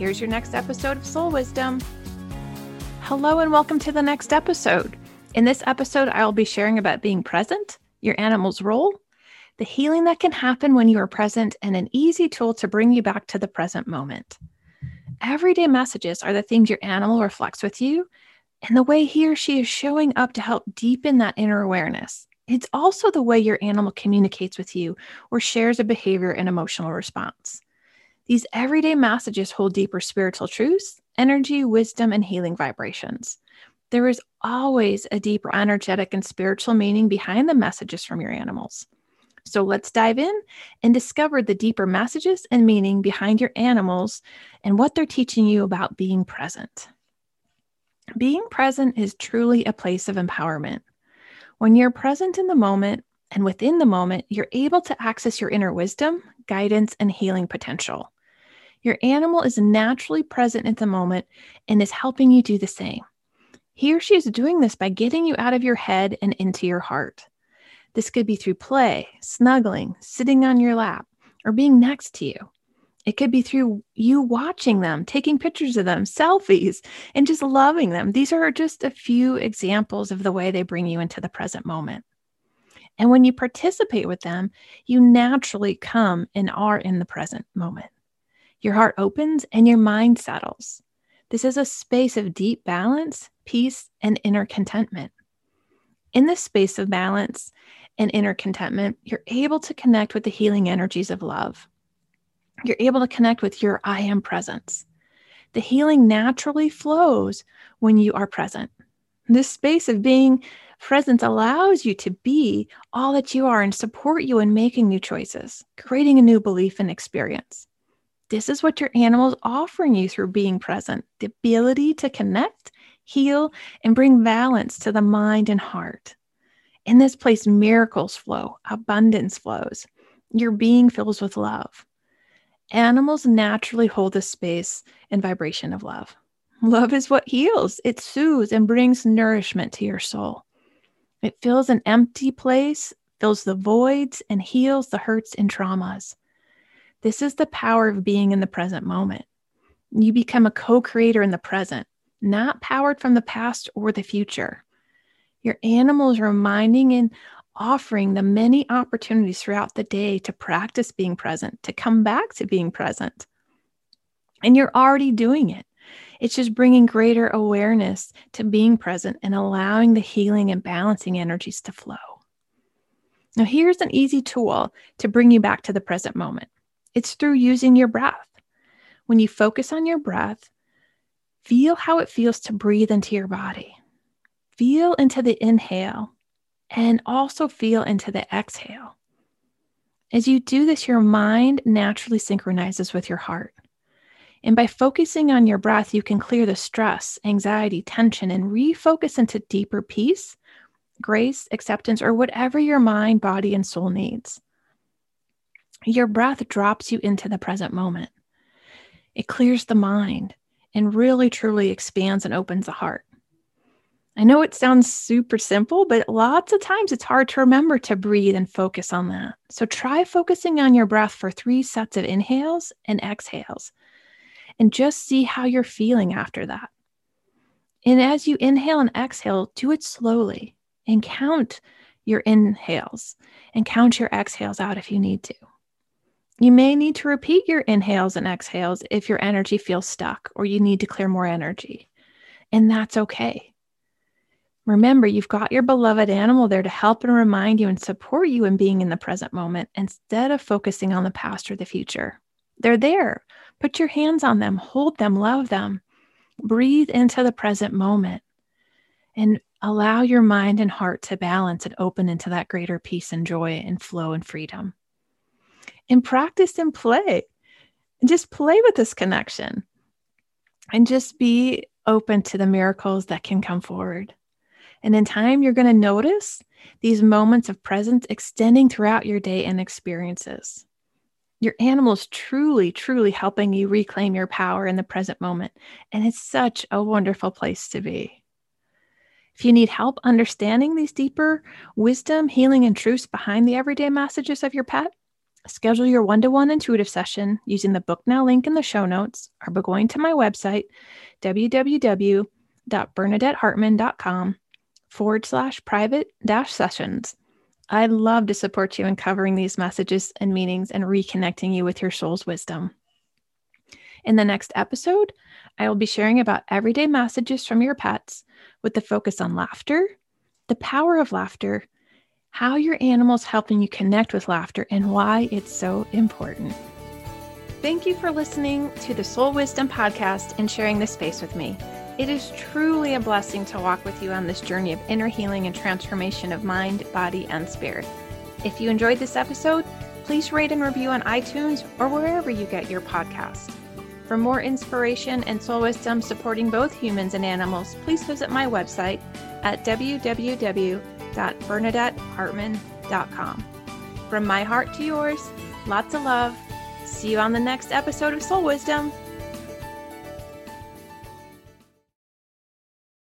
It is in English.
Here's your next episode of Soul Wisdom. Hello, and welcome to the next episode. In this episode, I will be sharing about being present, your animal's role, the healing that can happen when you are present, and an easy tool to bring you back to the present moment. Everyday messages are the things your animal reflects with you and the way he or she is showing up to help deepen that inner awareness. It's also the way your animal communicates with you or shares a behavior and emotional response. These everyday messages hold deeper spiritual truths, energy, wisdom, and healing vibrations. There is always a deeper energetic and spiritual meaning behind the messages from your animals. So let's dive in and discover the deeper messages and meaning behind your animals and what they're teaching you about being present. Being present is truly a place of empowerment. When you're present in the moment and within the moment, you're able to access your inner wisdom, guidance, and healing potential. Your animal is naturally present at the moment and is helping you do the same. He or she is doing this by getting you out of your head and into your heart. This could be through play, snuggling, sitting on your lap, or being next to you. It could be through you watching them, taking pictures of them, selfies, and just loving them. These are just a few examples of the way they bring you into the present moment. And when you participate with them, you naturally come and are in the present moment. Your heart opens and your mind settles. This is a space of deep balance, peace, and inner contentment. In this space of balance and inner contentment, you're able to connect with the healing energies of love. You're able to connect with your I am presence. The healing naturally flows when you are present. This space of being present allows you to be all that you are and support you in making new choices, creating a new belief and experience. This is what your animal is offering you through being present the ability to connect, heal, and bring balance to the mind and heart. In this place, miracles flow, abundance flows. Your being fills with love. Animals naturally hold the space and vibration of love. Love is what heals, it soothes and brings nourishment to your soul. It fills an empty place, fills the voids, and heals the hurts and traumas. This is the power of being in the present moment. You become a co creator in the present, not powered from the past or the future. Your animal is reminding and offering the many opportunities throughout the day to practice being present, to come back to being present. And you're already doing it. It's just bringing greater awareness to being present and allowing the healing and balancing energies to flow. Now, here's an easy tool to bring you back to the present moment. It's through using your breath. When you focus on your breath, feel how it feels to breathe into your body. Feel into the inhale and also feel into the exhale. As you do this, your mind naturally synchronizes with your heart. And by focusing on your breath, you can clear the stress, anxiety, tension, and refocus into deeper peace, grace, acceptance, or whatever your mind, body, and soul needs. Your breath drops you into the present moment. It clears the mind and really truly expands and opens the heart. I know it sounds super simple, but lots of times it's hard to remember to breathe and focus on that. So try focusing on your breath for three sets of inhales and exhales and just see how you're feeling after that. And as you inhale and exhale, do it slowly and count your inhales and count your exhales out if you need to. You may need to repeat your inhales and exhales if your energy feels stuck or you need to clear more energy. And that's okay. Remember, you've got your beloved animal there to help and remind you and support you in being in the present moment instead of focusing on the past or the future. They're there. Put your hands on them, hold them, love them. Breathe into the present moment and allow your mind and heart to balance and open into that greater peace and joy and flow and freedom and practice and play. And just play with this connection. and just be open to the miracles that can come forward. And in time, you're going to notice these moments of presence extending throughout your day and experiences. Your animal is truly, truly helping you reclaim your power in the present moment. And it's such a wonderful place to be. If you need help understanding these deeper wisdom, healing, and truths behind the everyday messages of your pet, schedule your one to one intuitive session using the Book Now link in the show notes or by going to my website, www.bernadettehartman.com forward slash private dash sessions. I'd love to support you in covering these messages and meanings and reconnecting you with your soul's wisdom. In the next episode, I will be sharing about everyday messages from your pets with the focus on laughter, the power of laughter, how your animal's helping you connect with laughter, and why it's so important. Thank you for listening to the Soul Wisdom Podcast and sharing this space with me. It is truly a blessing to walk with you on this journey of inner healing and transformation of mind, body, and spirit. If you enjoyed this episode, please rate and review on iTunes or wherever you get your podcast. For more inspiration and soul wisdom supporting both humans and animals, please visit my website at www.bernadettehartman.com. From my heart to yours, lots of love. See you on the next episode of Soul Wisdom.